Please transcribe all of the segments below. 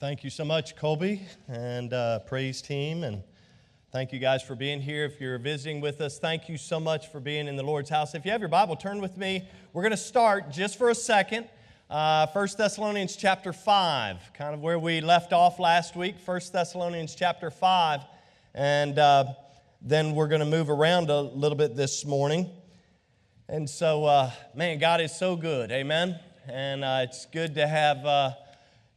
Thank you so much, Colby and uh, praise team, and thank you guys for being here. If you're visiting with us, thank you so much for being in the Lord's house. If you have your Bible, turn with me. We're going to start just for a second. Uh, 1 Thessalonians chapter 5, kind of where we left off last week. 1 Thessalonians chapter 5, and uh, then we're going to move around a little bit this morning. And so, uh, man, God is so good. Amen. And uh, it's good to have uh,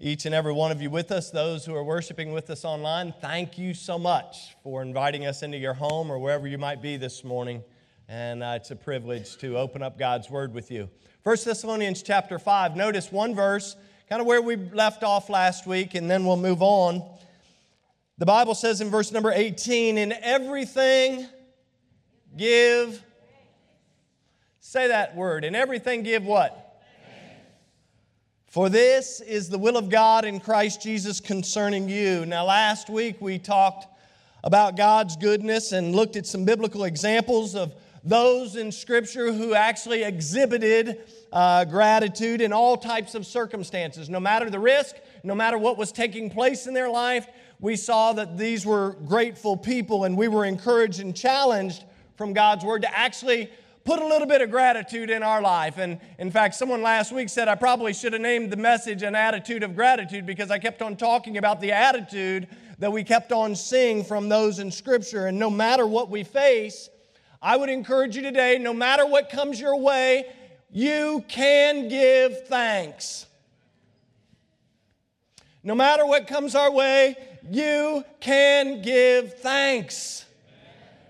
each and every one of you with us. Those who are worshiping with us online, thank you so much for inviting us into your home or wherever you might be this morning. And uh, it's a privilege to open up God's Word with you. 1 Thessalonians chapter 5, notice one verse, kind of where we left off last week, and then we'll move on. The Bible says in verse number 18, In everything give. Say that word. In everything give what? For this is the will of God in Christ Jesus concerning you. Now, last week we talked about God's goodness and looked at some biblical examples of those in Scripture who actually exhibited uh, gratitude in all types of circumstances. No matter the risk, no matter what was taking place in their life, we saw that these were grateful people and we were encouraged and challenged from God's Word to actually put a little bit of gratitude in our life. And in fact, someone last week said I probably should have named the message an attitude of gratitude because I kept on talking about the attitude that we kept on seeing from those in Scripture. And no matter what we face, I would encourage you today, no matter what comes your way, you can give thanks. No matter what comes our way, you can give thanks.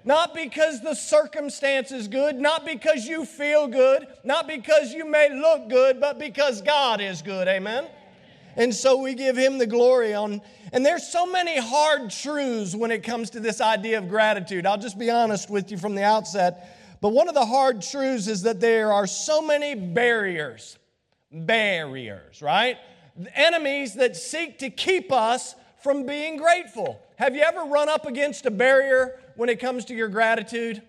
Not because the circumstance is good, not because you feel good, not because you may look good, but because God is good. Amen? And so we give him the glory on. And there's so many hard truths when it comes to this idea of gratitude. I'll just be honest with you from the outset. But one of the hard truths is that there are so many barriers. Barriers, right? Enemies that seek to keep us from being grateful. Have you ever run up against a barrier when it comes to your gratitude?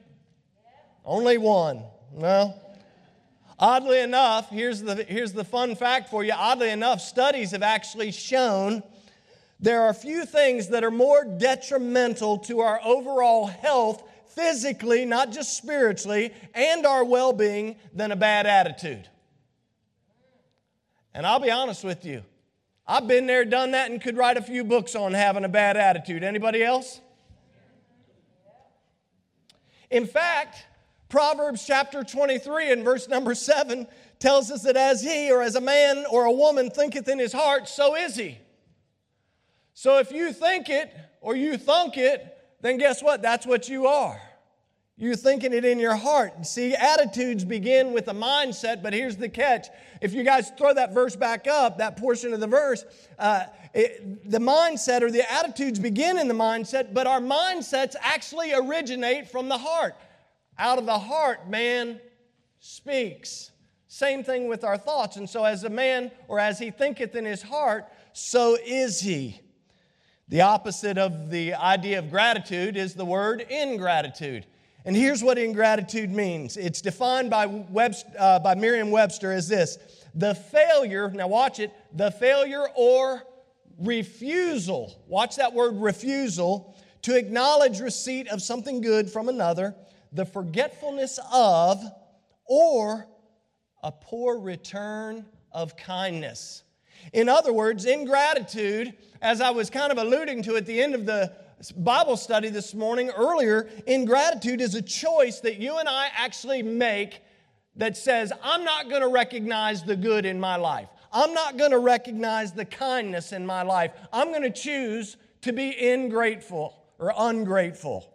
Only one. Well, oddly enough, here's the, here's the fun fact for you. Oddly enough, studies have actually shown there are few things that are more detrimental to our overall health, physically, not just spiritually, and our well being than a bad attitude. And I'll be honest with you, I've been there, done that, and could write a few books on having a bad attitude. Anybody else? In fact, Proverbs chapter 23 and verse number 7 tells us that as he or as a man or a woman thinketh in his heart, so is he. So if you think it or you thunk it, then guess what? That's what you are. You're thinking it in your heart. See, attitudes begin with a mindset, but here's the catch. If you guys throw that verse back up, that portion of the verse, uh, it, the mindset or the attitudes begin in the mindset, but our mindsets actually originate from the heart. Out of the heart, man speaks. Same thing with our thoughts. And so, as a man, or as he thinketh in his heart, so is he. The opposite of the idea of gratitude is the word ingratitude. And here's what ingratitude means it's defined by, Webster, uh, by Merriam Webster as this the failure, now watch it, the failure or refusal, watch that word refusal, to acknowledge receipt of something good from another, the forgetfulness of, or a poor return of kindness. In other words, ingratitude, as I was kind of alluding to at the end of the Bible study this morning earlier, ingratitude is a choice that you and I actually make that says, I'm not going to recognize the good in my life. I'm not going to recognize the kindness in my life. I'm going to choose to be ingrateful or ungrateful.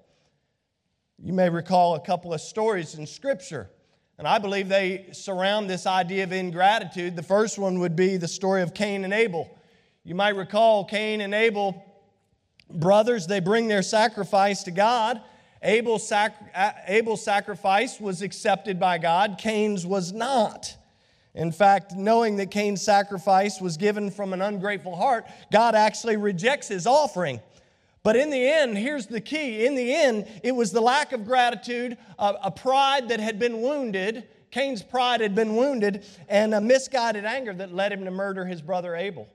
You may recall a couple of stories in Scripture, and I believe they surround this idea of ingratitude. The first one would be the story of Cain and Abel. You might recall Cain and Abel brothers, they bring their sacrifice to God. Abel's, sac- Abel's sacrifice was accepted by God, Cain's was not. In fact, knowing that Cain's sacrifice was given from an ungrateful heart, God actually rejects his offering. But in the end, here's the key. In the end, it was the lack of gratitude, a, pride that had been wounded. Cain's pride had been wounded, and a misguided anger that led him to murder his brother Abel.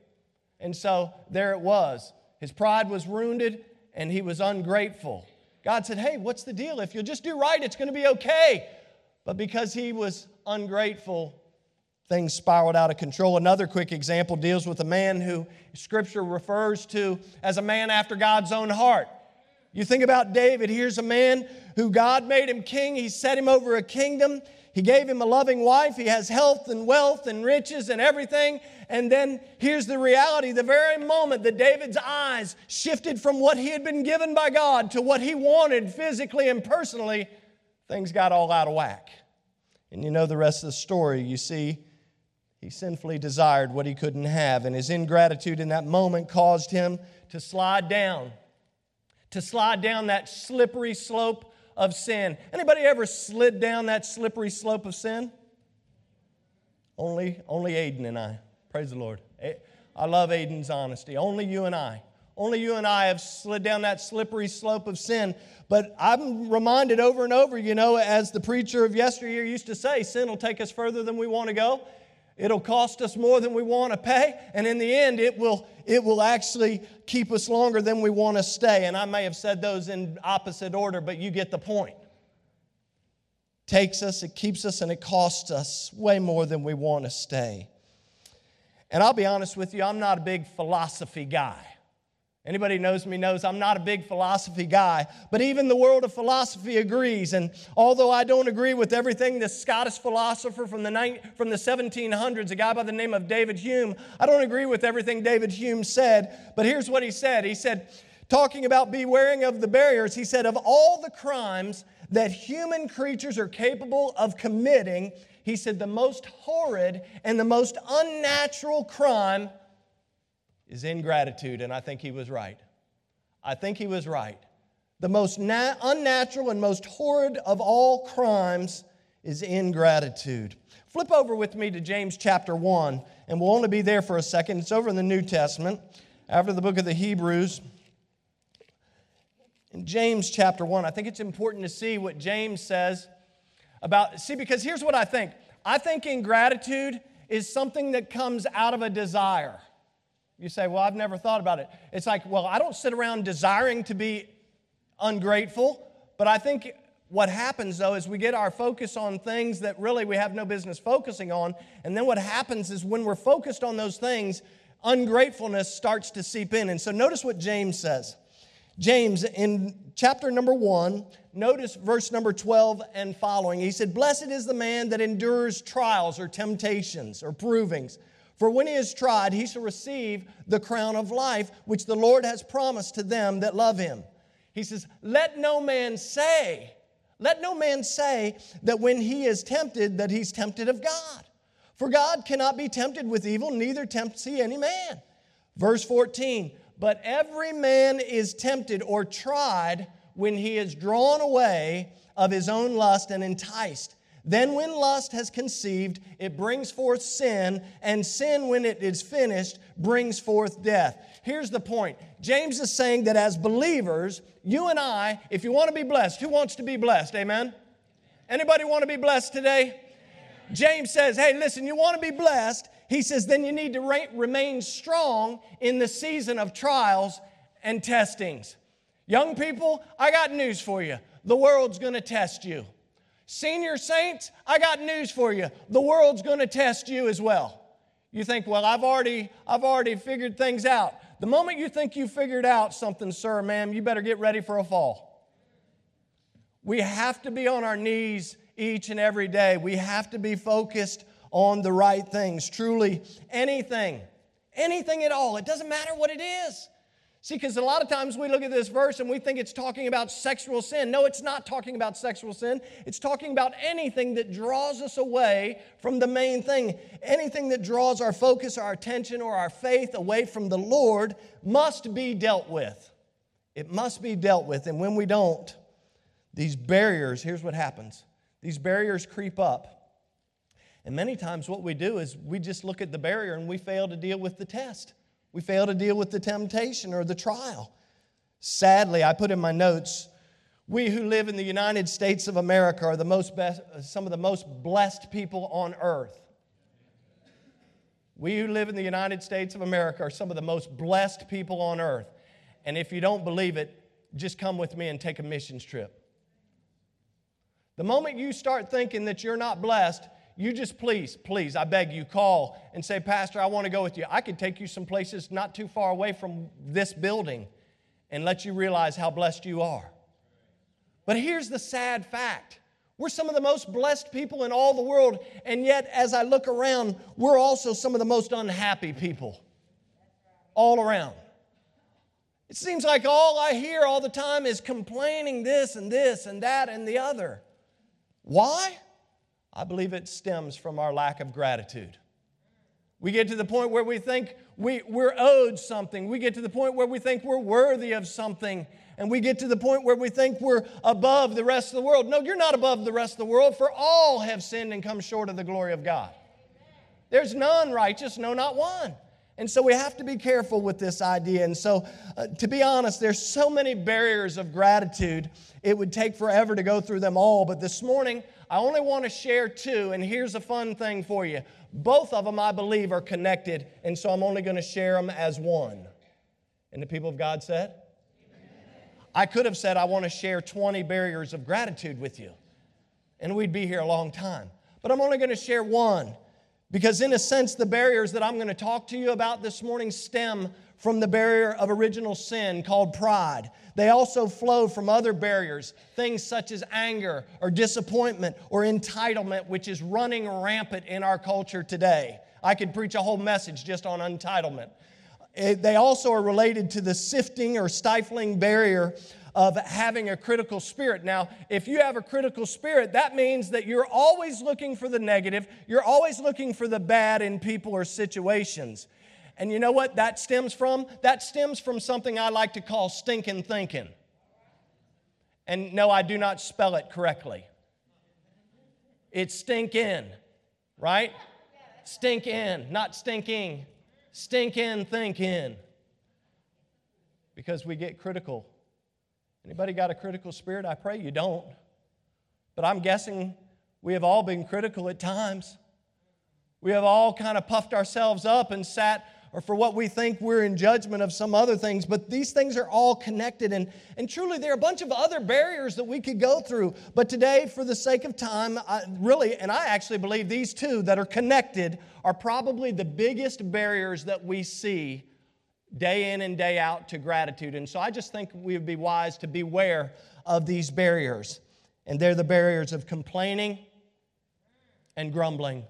And so there it was. His pride was wounded and he was ungrateful. God said, Hey, what's the deal? If you'll just do right, it's going to be okay. But because he was ungrateful, things spiraled out of control. Another quick example deals with a man who Scripture refers to as a man after God's own heart. You think about David, here's a man who God made him king, he set him over a kingdom. He gave him a loving wife. He has health and wealth and riches and everything. And then here's the reality the very moment that David's eyes shifted from what he had been given by God to what he wanted physically and personally, things got all out of whack. And you know the rest of the story. You see, he sinfully desired what he couldn't have, and his ingratitude in that moment caused him to slide down, to slide down that slippery slope of sin. Anybody ever slid down that slippery slope of sin? Only, only Aiden and I. Praise the Lord. Eh, I love Aiden's honesty. Only you and I. Only you and I have slid down that slippery slope of sin. But I'm reminded over and over, you know, as the preacher of yesteryear used to say, sin will take us further than we want to go. It'll cost us more than we want to pay, and in the end, it will, it will actually keep us longer than we want to stay. And I may have said those in opposite order, but you get the point. Takes us, it keeps us, and it costs us way more than we want to stay. And I'll be honest with you, I'm not a big philosophy guy. Anybody knows me knows I'm not a big philosophy guy, but even the world of philosophy agrees. And although I don't agree with everything the Scottish philosopher from the, from the 1700s, a guy by the name of David Hume, I don't agree with everything David Hume said, but here's what he said. He said, talking about bewaring of the barriers, he said, of all the crimes that human creatures are capable of committing, he said, the most horrid and the most unnatural crime is ingratitude, and I think he was right. I think he was right. The most na- unnatural and most horrid of all crimes is ingratitude. Flip over with me to James chapter 1, and we'll only be there for a second. It's over in the New Testament, after the book of the Hebrews. In James chapter 1, I think it's important to see what James says about. See, because here's what I think I think ingratitude is something that comes out of a desire. You say, Well, I've never thought about it. It's like, Well, I don't sit around desiring to be ungrateful, but I think what happens though is we get our focus on things that really we have no business focusing on. And then what happens is when we're focused on those things, ungratefulness starts to seep in. And so notice what James says. James, in chapter number one, notice verse number 12 and following. He said, Blessed is the man that endures trials or temptations or provings for when he is tried, he shall receive the crown of life, which the Lord has promised to them that love him. He says, Let no man say, let no man say that when he is tempted, that he's tempted of God. For God cannot be tempted with evil, neither tempts he any man. Verse 14, but every man is tempted or tried when he is drawn away of his own lust and enticed. Then, when lust has conceived, it brings forth sin, and sin, when it is finished, brings forth death. Here's the point James is saying that as believers, you and I, if you want to be blessed, who wants to be blessed? Amen? Anybody want to be blessed today? James says, hey, listen, you want to be blessed. He says, then you need to re- remain strong in the season of trials and testings. Young people, I got news for you. The world's going to test you. Senior saints, I got news for you. The world's going to test you as well. You think, well, I've already, I've already figured things out. The moment you think you figured out something, sir, ma'am, you better get ready for a fall. We have to be on our knees each and every day. We have to be focused on the right things. Truly, anything, anything at all. It doesn't matter what it is. See, because a lot of times we look at this verse and we think it's talking about sexual sin. No, it's not talking about sexual sin. It's talking about anything that draws us away from the main thing. Anything that draws our focus, our attention, or our faith away from the Lord must be dealt with. It must be dealt with. And when we don't, these barriers, here's what happens these barriers creep up. And many times what we do is we just look at the barrier and we fail to deal with the test. We fail to deal with the temptation or the trial. Sadly, I put in my notes, we who live in the United States of America are the most best, uh, some of the most blessed people on earth. We who live in the United States of America are some of the most blessed people on earth. And if you don't believe it, just come with me and take a missions trip. The moment you start thinking that you're not blessed, you just please, please, I beg you, call and say, Pastor, I want to go with you. I could take you some places not too far away from this building and let you realize how blessed you are. But here's the sad fact we're some of the most blessed people in all the world, and yet, as I look around, we're also some of the most unhappy people all around. It seems like all I hear all the time is complaining this and this and that and the other. Why? I believe it stems from our lack of gratitude. We get to the point where we think we, we're owed something. We get to the point where we think we're worthy of something. And we get to the point where we think we're above the rest of the world. No, you're not above the rest of the world, for all have sinned and come short of the glory of God. There's none righteous, no, not one. And so we have to be careful with this idea. And so, uh, to be honest, there's so many barriers of gratitude, it would take forever to go through them all. But this morning, I only want to share two. And here's a fun thing for you both of them, I believe, are connected. And so I'm only going to share them as one. And the people of God said, I could have said, I want to share 20 barriers of gratitude with you. And we'd be here a long time. But I'm only going to share one. Because, in a sense, the barriers that I'm going to talk to you about this morning stem from the barrier of original sin called pride. They also flow from other barriers, things such as anger or disappointment or entitlement, which is running rampant in our culture today. I could preach a whole message just on entitlement. They also are related to the sifting or stifling barrier of having a critical spirit. Now, if you have a critical spirit, that means that you're always looking for the negative, you're always looking for the bad in people or situations. And you know what that stems from? That stems from something I like to call stinking thinking. And no, I do not spell it correctly. It's stink in, right? Stink in, not stinking. Stink in, think in. Because we get critical Anybody got a critical spirit? I pray you don't. But I'm guessing we have all been critical at times. We have all kind of puffed ourselves up and sat or for what we think we're in judgment of some other things, but these things are all connected. And, and truly, there are a bunch of other barriers that we could go through. But today, for the sake of time, I, really, and I actually believe these two that are connected are probably the biggest barriers that we see day in and day out to gratitude. And so I just think we would be wise to beware of these barriers. And they're the barriers of complaining and grumbling.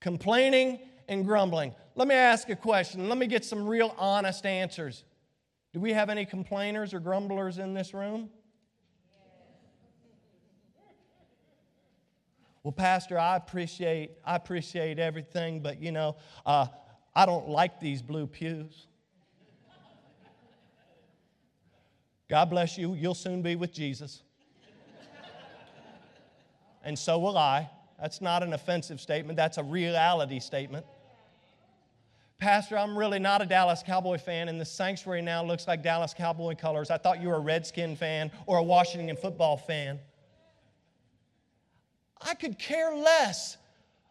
Complaining and grumbling. Let me ask a question. Let me get some real honest answers. Do we have any complainers or grumblers in this room? Well, Pastor, I appreciate I appreciate everything, but you know, uh, I don't like these blue pews. God bless you. You'll soon be with Jesus. And so will I. That's not an offensive statement, that's a reality statement. Pastor, I'm really not a Dallas Cowboy fan, and the sanctuary now looks like Dallas Cowboy colors. I thought you were a Redskin fan or a Washington football fan. I could care less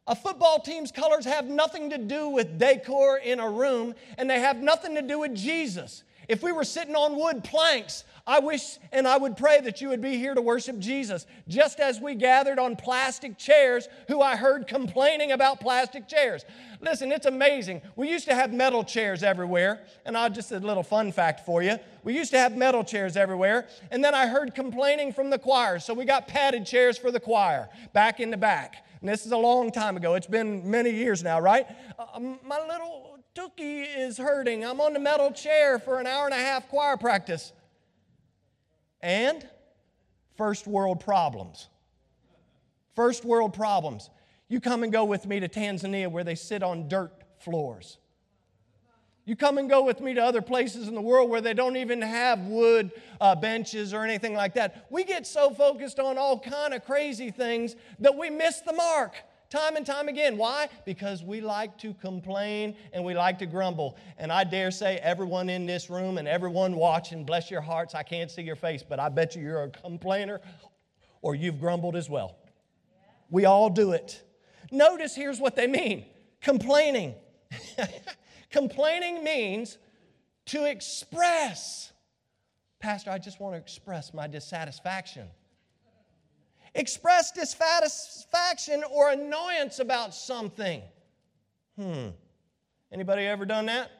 a football team's colors have nothing to do with decor in a room, and they have nothing to do with Jesus. If we were sitting on wood planks, I wish and I would pray that you would be here to worship Jesus, just as we gathered on plastic chairs, who I heard complaining about plastic chairs. Listen, it's amazing. We used to have metal chairs everywhere, and I'll just a little fun fact for you. We used to have metal chairs everywhere, and then I heard complaining from the choir, so we got padded chairs for the choir back in the back. And this is a long time ago. It's been many years now, right? Uh, my little Tookie is hurting. I'm on the metal chair for an hour and a half choir practice. And first world problems. First world problems. You come and go with me to Tanzania where they sit on dirt floors. You come and go with me to other places in the world where they don't even have wood uh, benches or anything like that. We get so focused on all kind of crazy things that we miss the mark time and time again. Why? Because we like to complain and we like to grumble. And I dare say everyone in this room and everyone watching, bless your hearts, I can't see your face, but I bet you you're a complainer or you've grumbled as well. We all do it. Notice here's what they mean complaining. complaining means to express. Pastor, I just want to express my dissatisfaction. Express dissatisfaction or annoyance about something. Hmm. Anybody ever done that?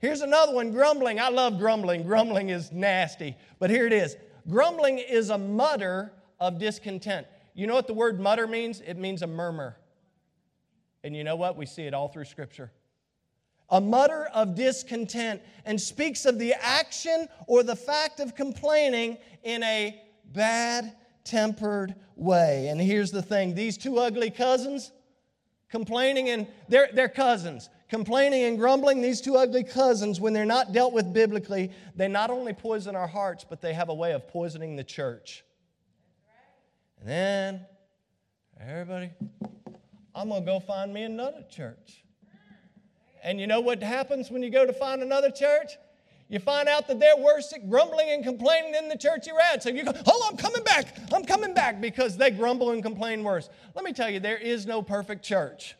Here's another one grumbling. I love grumbling. Grumbling is nasty, but here it is. Grumbling is a mutter of discontent. You know what the word mutter means? It means a murmur. And you know what? We see it all through Scripture. A mutter of discontent and speaks of the action or the fact of complaining in a bad tempered way. And here's the thing these two ugly cousins, complaining and they're, they're cousins complaining and grumbling, these two ugly cousins, when they're not dealt with biblically, they not only poison our hearts, but they have a way of poisoning the church. And then, everybody, I'm going to go find me another church. And you know what happens when you go to find another church? You find out that they're worse at grumbling and complaining than the church you're at. So you go, oh, I'm coming back. I'm coming back because they grumble and complain worse. Let me tell you, there is no perfect church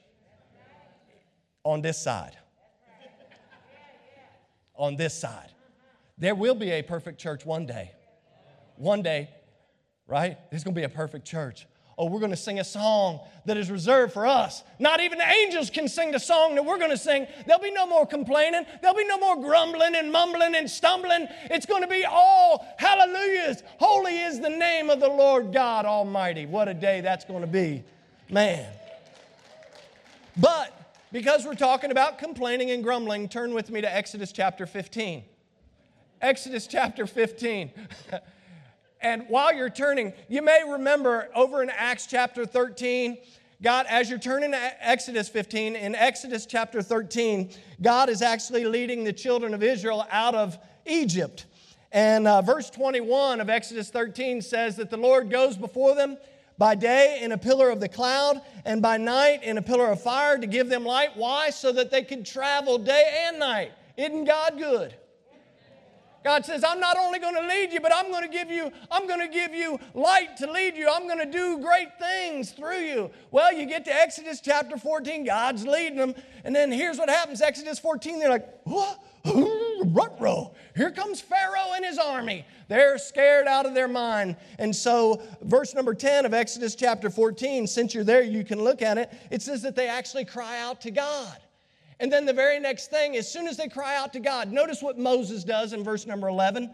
on this side. On this side. There will be a perfect church one day. One day, right? There's going to be a perfect church. Oh, we're going to sing a song that is reserved for us. Not even the angels can sing the song that we're going to sing. There'll be no more complaining. There'll be no more grumbling and mumbling and stumbling. It's going to be all hallelujahs. Holy is the name of the Lord God Almighty. What a day that's going to be. Man. But because we're talking about complaining and grumbling, turn with me to Exodus chapter 15. Exodus chapter 15. and while you're turning, you may remember over in Acts chapter 13, God, as you're turning to Exodus 15, in Exodus chapter 13, God is actually leading the children of Israel out of Egypt. And uh, verse 21 of Exodus 13 says that the Lord goes before them by day in a pillar of the cloud, and by night in a pillar of fire to give them light. Why? So that they could travel day and night. Isn't God good? God says, I'm not only going to lead you, but I'm going to give you, I'm going to give you light to lead you. I'm going to do great things through you. Well, you get to Exodus chapter 14, God's leading them. And then here's what happens Exodus 14, they're like, what? Rut Here comes Pharaoh and his army. They're scared out of their mind. And so, verse number 10 of Exodus chapter 14, since you're there, you can look at it. It says that they actually cry out to God. And then the very next thing, as soon as they cry out to God, notice what Moses does in verse number 11.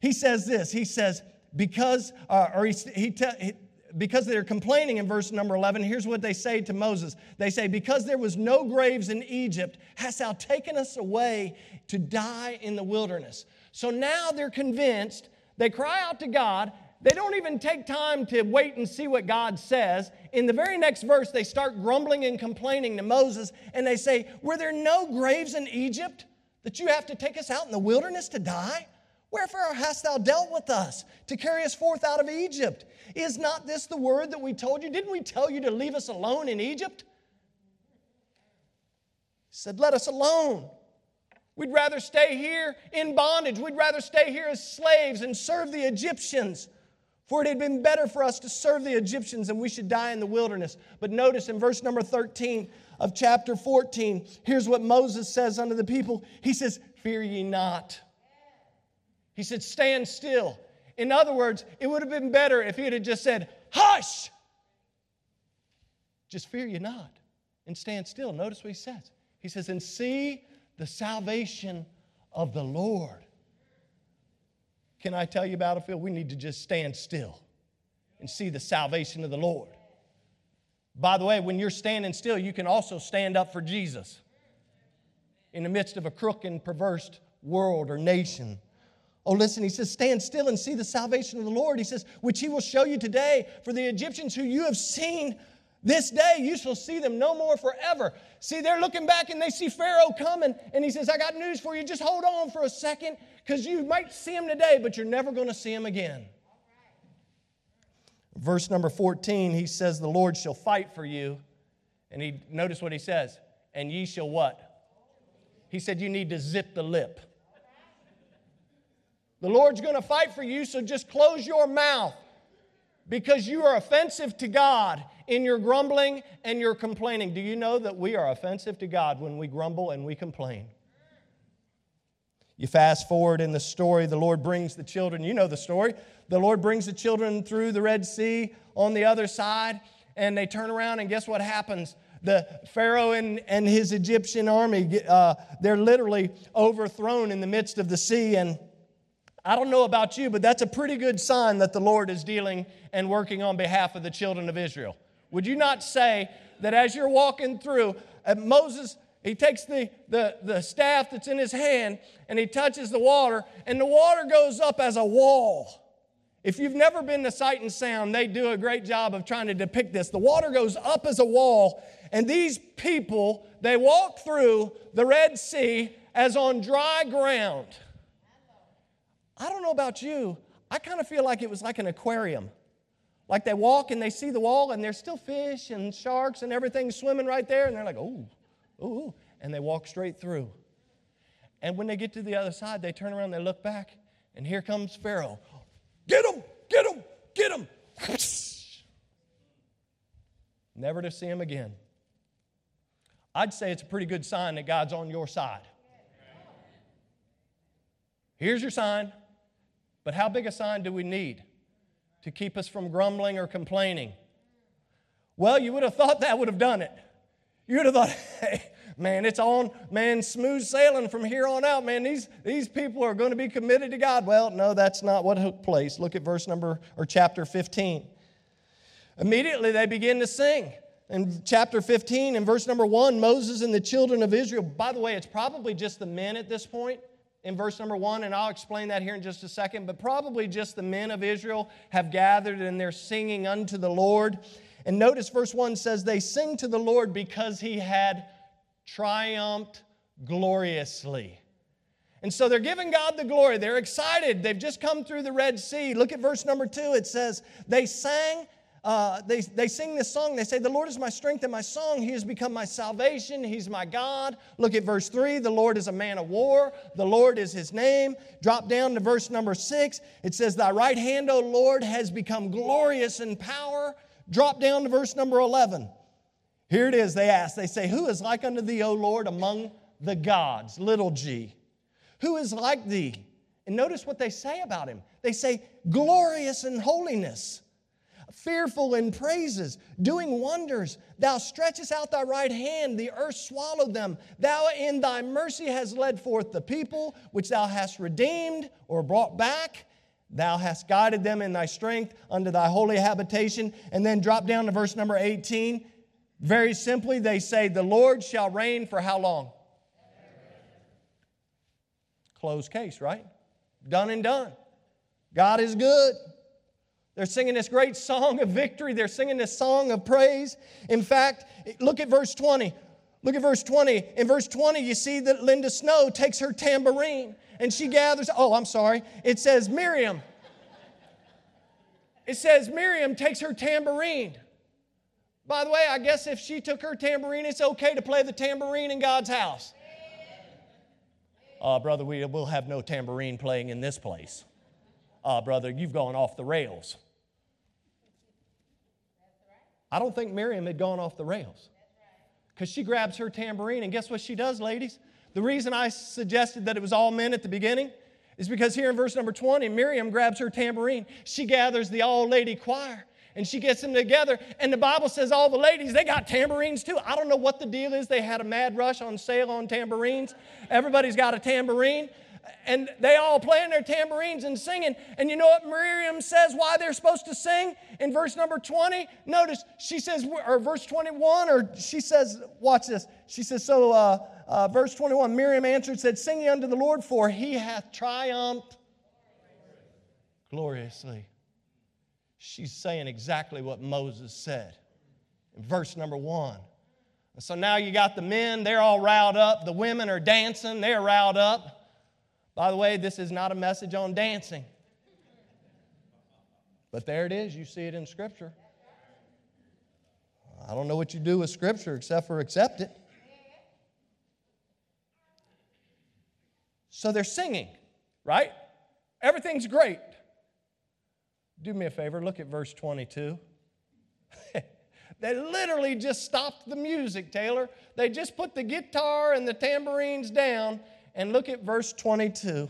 He says this He says, because, uh, or he, he, te- he because they're complaining in verse number 11, here's what they say to Moses. They say, Because there was no graves in Egypt, hast thou taken us away to die in the wilderness. So now they're convinced. They cry out to God. They don't even take time to wait and see what God says. In the very next verse, they start grumbling and complaining to Moses, and they say, Were there no graves in Egypt that you have to take us out in the wilderness to die? Wherefore hast thou dealt with us to carry us forth out of Egypt? Is not this the word that we told you? Didn't we tell you to leave us alone in Egypt? He said, Let us alone. We'd rather stay here in bondage. We'd rather stay here as slaves and serve the Egyptians. For it had been better for us to serve the Egyptians and we should die in the wilderness. But notice in verse number 13 of chapter 14, here's what Moses says unto the people He says, Fear ye not. He said, Stand still. In other words, it would have been better if he had just said, Hush! Just fear ye not and stand still. Notice what he says. He says, And see the salvation of the Lord. Can I tell you, Battlefield? We need to just stand still and see the salvation of the Lord. By the way, when you're standing still, you can also stand up for Jesus in the midst of a crooked and perverse world or nation. Oh, listen, he says, Stand still and see the salvation of the Lord. He says, Which he will show you today. For the Egyptians who you have seen this day, you shall see them no more forever. See, they're looking back and they see Pharaoh coming, and he says, I got news for you. Just hold on for a second, because you might see him today, but you're never going to see him again. Verse number 14, he says, The Lord shall fight for you. And he notice what he says, and ye shall what? He said, You need to zip the lip. The Lord's going to fight for you, so just close your mouth because you are offensive to God in your grumbling and your complaining. Do you know that we are offensive to God when we grumble and we complain? You fast forward in the story, the Lord brings the children, you know the story. The Lord brings the children through the Red Sea on the other side, and they turn around, and guess what happens? The Pharaoh and, and his Egyptian army, uh, they're literally overthrown in the midst of the sea. And I don't know about you, but that's a pretty good sign that the Lord is dealing and working on behalf of the children of Israel. Would you not say that as you're walking through, uh, Moses he takes the, the, the staff that's in his hand and he touches the water, and the water goes up as a wall. If you've never been to Sight and Sound, they do a great job of trying to depict this. The water goes up as a wall, and these people, they walk through the Red Sea as on dry ground. I don't know about you, I kind of feel like it was like an aquarium. Like they walk and they see the wall, and there's still fish and sharks and everything swimming right there, and they're like, oh, ooh, and they walk straight through. And when they get to the other side, they turn around, they look back, and here comes Pharaoh. Get him, get him, get him. Never to see him again. I'd say it's a pretty good sign that God's on your side. Here's your sign, but how big a sign do we need to keep us from grumbling or complaining? Well, you would have thought that would have done it. You would have thought, hey, man, it's on, man, smooth sailing from here on out, man. These, these people are going to be committed to God. Well, no, that's not what took place. Look at verse number, or chapter 15. Immediately they begin to sing. In chapter 15, in verse number 1, Moses and the children of Israel, by the way, it's probably just the men at this point in verse number 1, and I'll explain that here in just a second, but probably just the men of Israel have gathered and they're singing unto the Lord. And notice verse 1 says, They sing to the Lord because he had triumphed gloriously. And so they're giving God the glory. They're excited. They've just come through the Red Sea. Look at verse number 2. It says, They sang uh, they, they sing this song. They say, The Lord is my strength and my song. He has become my salvation. He's my God. Look at verse 3. The Lord is a man of war. The Lord is his name. Drop down to verse number 6. It says, Thy right hand, O Lord, has become glorious in power. Drop down to verse number 11. Here it is. They ask, they say, Who is like unto thee, O Lord, among the gods? Little g. Who is like thee? And notice what they say about him. They say, Glorious in holiness, fearful in praises, doing wonders. Thou stretchest out thy right hand, the earth swallowed them. Thou in thy mercy hast led forth the people, which thou hast redeemed or brought back. Thou hast guided them in thy strength unto thy holy habitation. And then drop down to verse number 18. Very simply, they say, The Lord shall reign for how long? Closed case, right? Done and done. God is good. They're singing this great song of victory. They're singing this song of praise. In fact, look at verse 20. Look at verse 20. In verse 20, you see that Linda Snow takes her tambourine and she gathers, oh, I'm sorry. It says Miriam. It says Miriam takes her tambourine. By the way, I guess if she took her tambourine, it's okay to play the tambourine in God's house. Uh, brother, we will have no tambourine playing in this place. Uh, brother, you've gone off the rails. I don't think Miriam had gone off the rails. Because she grabs her tambourine, and guess what she does, ladies? The reason I suggested that it was all men at the beginning is because here in verse number 20, Miriam grabs her tambourine. She gathers the all lady choir and she gets them together. And the Bible says all the ladies, they got tambourines too. I don't know what the deal is. They had a mad rush on sale on tambourines. Everybody's got a tambourine and they all playing their tambourines and singing. And you know what Miriam says why they're supposed to sing in verse number 20? Notice she says, or verse 21, or she says, watch this. She says, so uh, uh, verse 21, Miriam answered, said, Sing ye unto the Lord, for he hath triumphed gloriously. She's saying exactly what Moses said in verse number one. So now you got the men, they're all riled up. The women are dancing, they're riled up. By the way, this is not a message on dancing. But there it is. You see it in Scripture. I don't know what you do with Scripture except for accept it. So they're singing, right? Everything's great. Do me a favor, look at verse 22. They literally just stopped the music, Taylor. They just put the guitar and the tambourines down. And look at verse 22.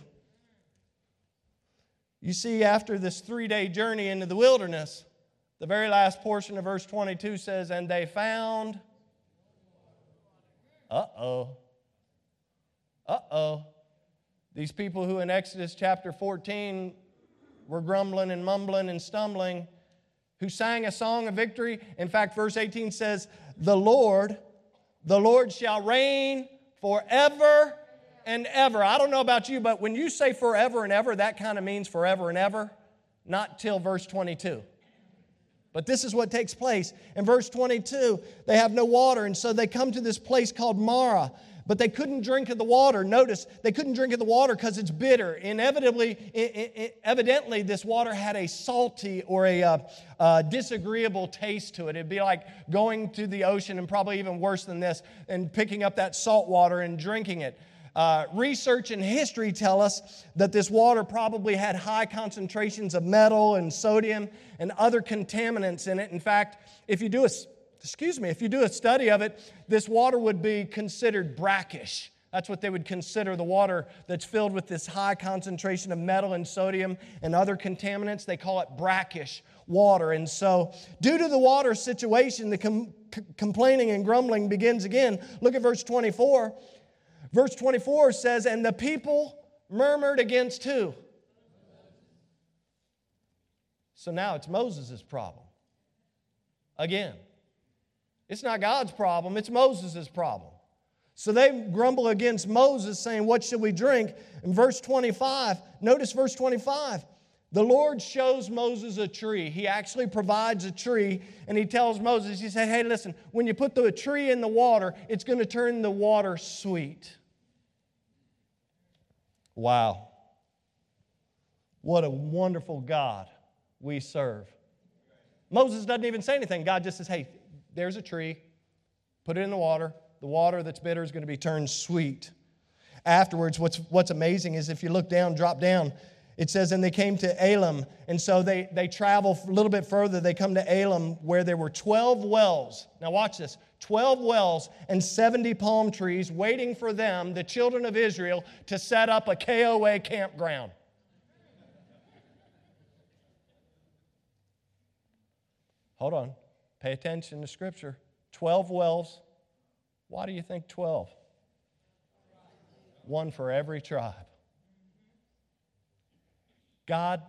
You see, after this three day journey into the wilderness, the very last portion of verse 22 says, And they found. Uh oh. Uh oh. These people who in Exodus chapter 14 were grumbling and mumbling and stumbling, who sang a song of victory. In fact, verse 18 says, The Lord, the Lord shall reign forever and ever. I don't know about you, but when you say forever and ever, that kind of means forever and ever, not till verse 22. But this is what takes place. In verse 22, they have no water, and so they come to this place called Marah but they couldn't drink of the water. Notice they couldn't drink of the water because it's bitter. Inevitably, it, it, evidently, this water had a salty or a uh, uh, disagreeable taste to it. It'd be like going to the ocean, and probably even worse than this, and picking up that salt water and drinking it. Uh, research and history tell us that this water probably had high concentrations of metal and sodium and other contaminants in it. In fact, if you do a excuse me, if you do a study of it, this water would be considered brackish. That's what they would consider the water that's filled with this high concentration of metal and sodium and other contaminants. They call it brackish water. And so, due to the water situation, the com- complaining and grumbling begins again. Look at verse 24. Verse 24 says, And the people murmured against who? So now it's Moses' problem. Again. It's not God's problem, it's Moses' problem. So they grumble against Moses, saying, What should we drink? In verse 25, notice verse 25. The Lord shows Moses a tree. He actually provides a tree, and he tells Moses, He said, Hey, listen, when you put the tree in the water, it's going to turn the water sweet. Wow. What a wonderful God we serve. Moses doesn't even say anything. God just says, Hey, there's a tree, put it in the water. The water that's bitter is going to be turned sweet. Afterwards, what's, what's amazing is if you look down, drop down, it says, and they came to Elim. And so they, they travel a little bit further. They come to Elim where there were 12 wells. Now, watch this 12 wells and 70 palm trees waiting for them, the children of Israel, to set up a KOA campground. Hold on. Pay attention to Scripture. 12 wells. Why do you think 12? One for every tribe. God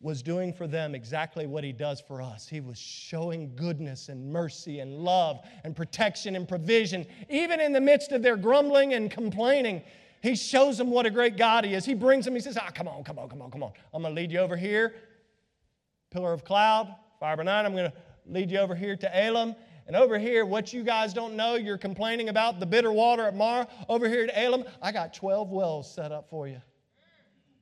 was doing for them exactly what He does for us. He was showing goodness and mercy and love and protection and provision. Even in the midst of their grumbling and complaining, He shows them what a great God He is. He brings them, He says, Ah, come on, come on, come on, come on. I'm going to lead you over here. Pillar of cloud, fire by night. I'm going to lead you over here to Elim. And over here, what you guys don't know, you're complaining about the bitter water at Marah. Over here at Elim, I got 12 wells set up for you,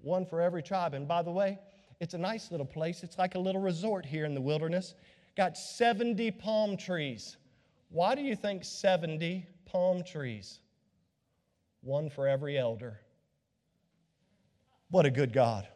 one for every tribe. And by the way, it's a nice little place. It's like a little resort here in the wilderness. Got 70 palm trees. Why do you think 70 palm trees? One for every elder. What a good God.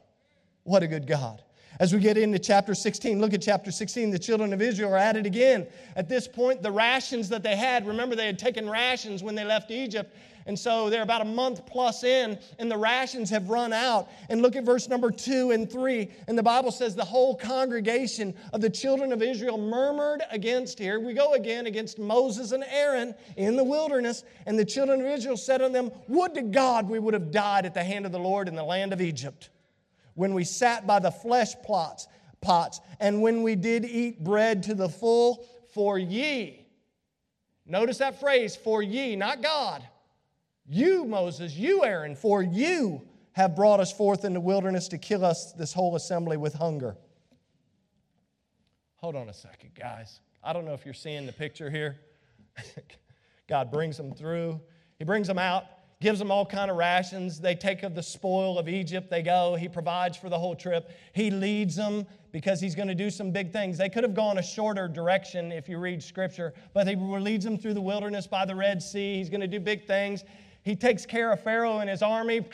What a good God. As we get into chapter 16, look at chapter 16. The children of Israel are at it again. At this point, the rations that they had, remember they had taken rations when they left Egypt. And so they're about a month plus in, and the rations have run out. And look at verse number two and three. And the Bible says the whole congregation of the children of Israel murmured against, here we go again, against Moses and Aaron in the wilderness. And the children of Israel said unto them, Would to God we would have died at the hand of the Lord in the land of Egypt when we sat by the flesh plots, pots, and when we did eat bread to the full, for ye. Notice that phrase, for ye, not God. You, Moses, you, Aaron, for you have brought us forth in the wilderness to kill us, this whole assembly, with hunger. Hold on a second, guys. I don't know if you're seeing the picture here. God brings them through. He brings them out gives them all kind of rations. They take of the spoil of egypt. They go. He provides for the whole trip. He leads them because he's going to do some big things. They could have gone a shorter direction if you read scripture but he leads them through the wilderness by the red sea. He's going to do big things. He takes care of pharaoh and his army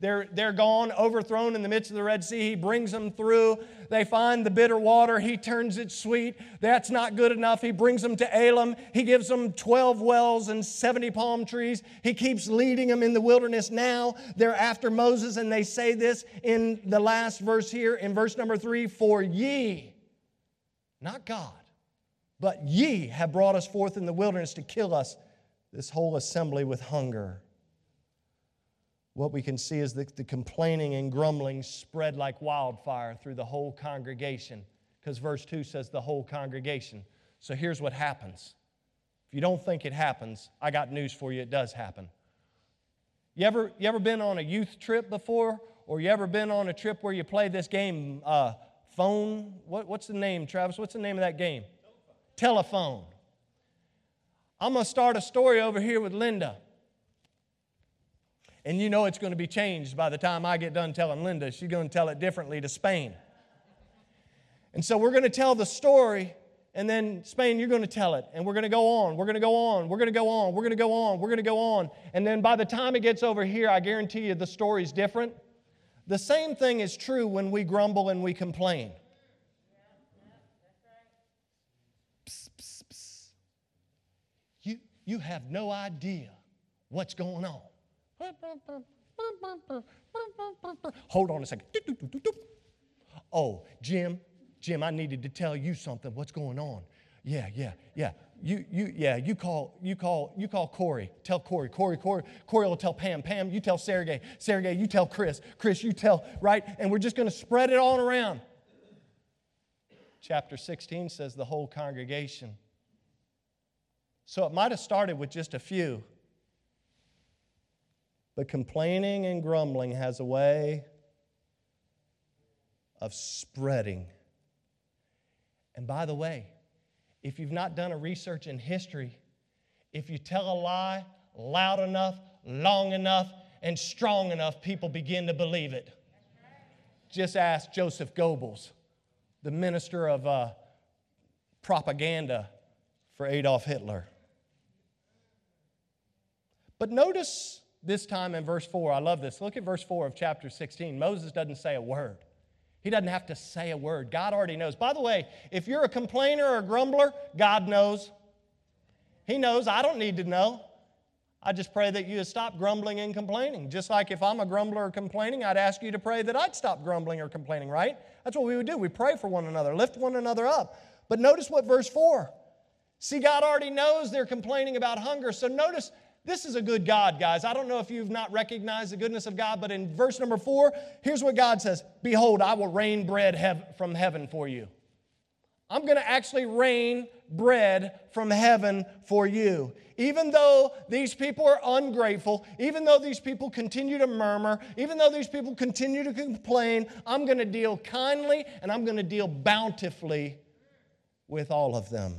They're, they're gone, overthrown in the midst of the Red Sea. He brings them through. They find the bitter water. He turns it sweet. That's not good enough. He brings them to Elim. He gives them 12 wells and 70 palm trees. He keeps leading them in the wilderness. Now they're after Moses, and they say this in the last verse here, in verse number three For ye, not God, but ye have brought us forth in the wilderness to kill us, this whole assembly with hunger what we can see is that the complaining and grumbling spread like wildfire through the whole congregation, because verse 2 says the whole congregation. So here's what happens. If you don't think it happens, I got news for you, it does happen. You ever, you ever been on a youth trip before? Or you ever been on a trip where you play this game, uh, phone? What, what's the name, Travis? What's the name of that game? Telephone. Telephone. I'm going to start a story over here with Linda. And you know it's going to be changed by the time I get done telling Linda. She's going to tell it differently to Spain. And so we're going to tell the story, and then Spain, you're going to tell it. And we're going to go on, we're going to go on, we're going to go on, we're going to go on, we're going to go on. And then by the time it gets over here, I guarantee you the story's different. The same thing is true when we grumble and we complain. You, you have no idea what's going on. Hold on a second. Oh, Jim, Jim, I needed to tell you something. What's going on? Yeah, yeah, yeah. You, you, yeah. You call, you call, you call Corey. Tell Corey. Corey, Corey, Corey will tell Pam. Pam, you tell Sergey. Sergey, you tell Chris. Chris, you tell. Right, and we're just going to spread it all around. Chapter 16 says the whole congregation. So it might have started with just a few. But complaining and grumbling has a way of spreading. And by the way, if you've not done a research in history, if you tell a lie loud enough, long enough, and strong enough, people begin to believe it. Just ask Joseph Goebbels, the minister of uh, propaganda for Adolf Hitler. But notice this time in verse 4. I love this. Look at verse 4 of chapter 16. Moses doesn't say a word. He doesn't have to say a word. God already knows. By the way, if you're a complainer or a grumbler, God knows. He knows. I don't need to know. I just pray that you stop grumbling and complaining. Just like if I'm a grumbler or complaining, I'd ask you to pray that I'd stop grumbling or complaining, right? That's what we would do. We pray for one another, lift one another up. But notice what verse 4. See, God already knows they're complaining about hunger. So notice this is a good God, guys. I don't know if you've not recognized the goodness of God, but in verse number four, here's what God says Behold, I will rain bread hev- from heaven for you. I'm going to actually rain bread from heaven for you. Even though these people are ungrateful, even though these people continue to murmur, even though these people continue to complain, I'm going to deal kindly and I'm going to deal bountifully with all of them.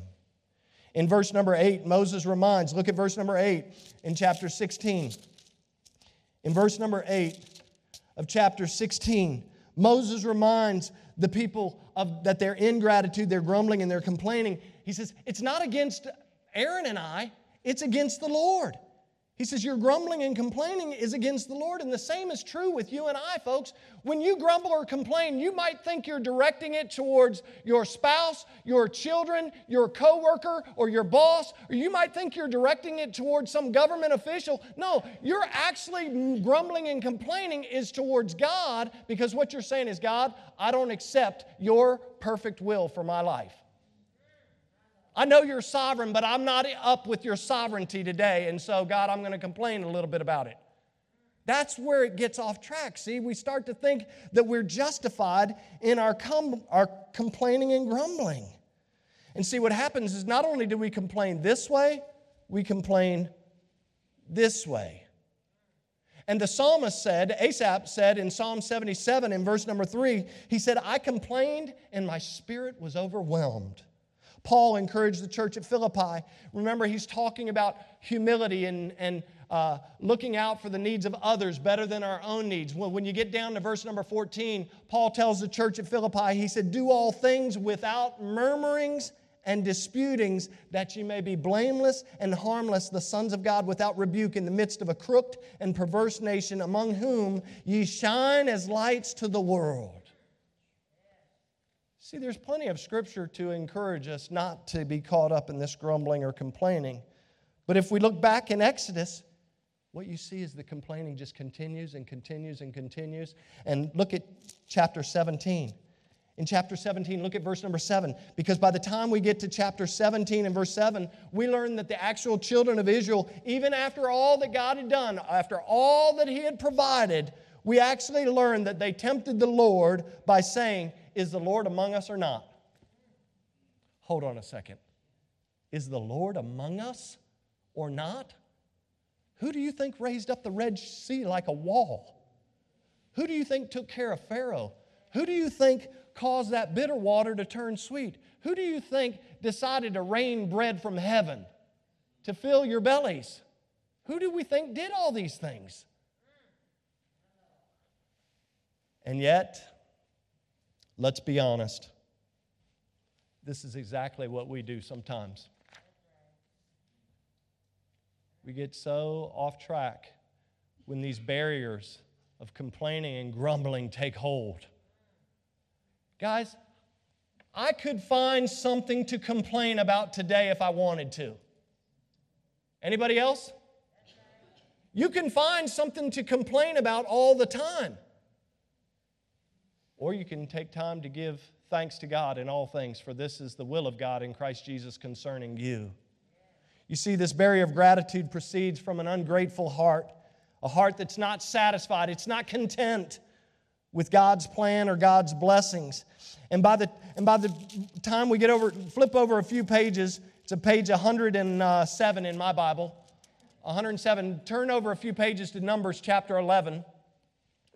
In verse number 8, Moses reminds, look at verse number 8 in chapter 16. In verse number 8 of chapter 16, Moses reminds the people of that their ingratitude, their grumbling, and their complaining. He says, It's not against Aaron and I, it's against the Lord. He says, Your grumbling and complaining is against the Lord. And the same is true with you and I, folks. When you grumble or complain, you might think you're directing it towards your spouse, your children, your coworker, or your boss, or you might think you're directing it towards some government official. No, you're actually grumbling and complaining is towards God because what you're saying is, God, I don't accept your perfect will for my life. I know you're sovereign, but I'm not up with your sovereignty today. And so, God, I'm going to complain a little bit about it. That's where it gets off track. See, we start to think that we're justified in our, com- our complaining and grumbling. And see, what happens is not only do we complain this way, we complain this way. And the psalmist said, Asaph said in Psalm 77 in verse number three, he said, I complained and my spirit was overwhelmed. Paul encouraged the church at Philippi. Remember, he's talking about humility and, and uh, looking out for the needs of others better than our own needs. When, when you get down to verse number 14, Paul tells the church at Philippi, he said, Do all things without murmurings and disputings, that ye may be blameless and harmless, the sons of God without rebuke, in the midst of a crooked and perverse nation, among whom ye shine as lights to the world. See, there's plenty of scripture to encourage us not to be caught up in this grumbling or complaining. But if we look back in Exodus, what you see is the complaining just continues and continues and continues. And look at chapter 17 in chapter 17. Look at verse number 7. Because by the time we get to chapter 17 and verse 7, we learn that the actual children of Israel, even after all that God had done, after all that He had provided, we actually learn that they tempted the Lord by saying, Is the Lord among us or not? Hold on a second. Is the Lord among us or not? Who do you think raised up the Red Sea like a wall? Who do you think took care of Pharaoh? Who do you think caused that bitter water to turn sweet? Who do you think decided to rain bread from heaven to fill your bellies? Who do we think did all these things? And yet, let's be honest, this is exactly what we do sometimes. We get so off track when these barriers of complaining and grumbling take hold. Guys, I could find something to complain about today if I wanted to. Anybody else? You can find something to complain about all the time. Or you can take time to give thanks to God in all things, for this is the will of God in Christ Jesus concerning you. You see, this barrier of gratitude proceeds from an ungrateful heart, a heart that's not satisfied, it's not content with God's plan or God's blessings. And by the, and by the time we get over, flip over a few pages, it's a page 107 in my Bible. 107, turn over a few pages to Numbers chapter 11,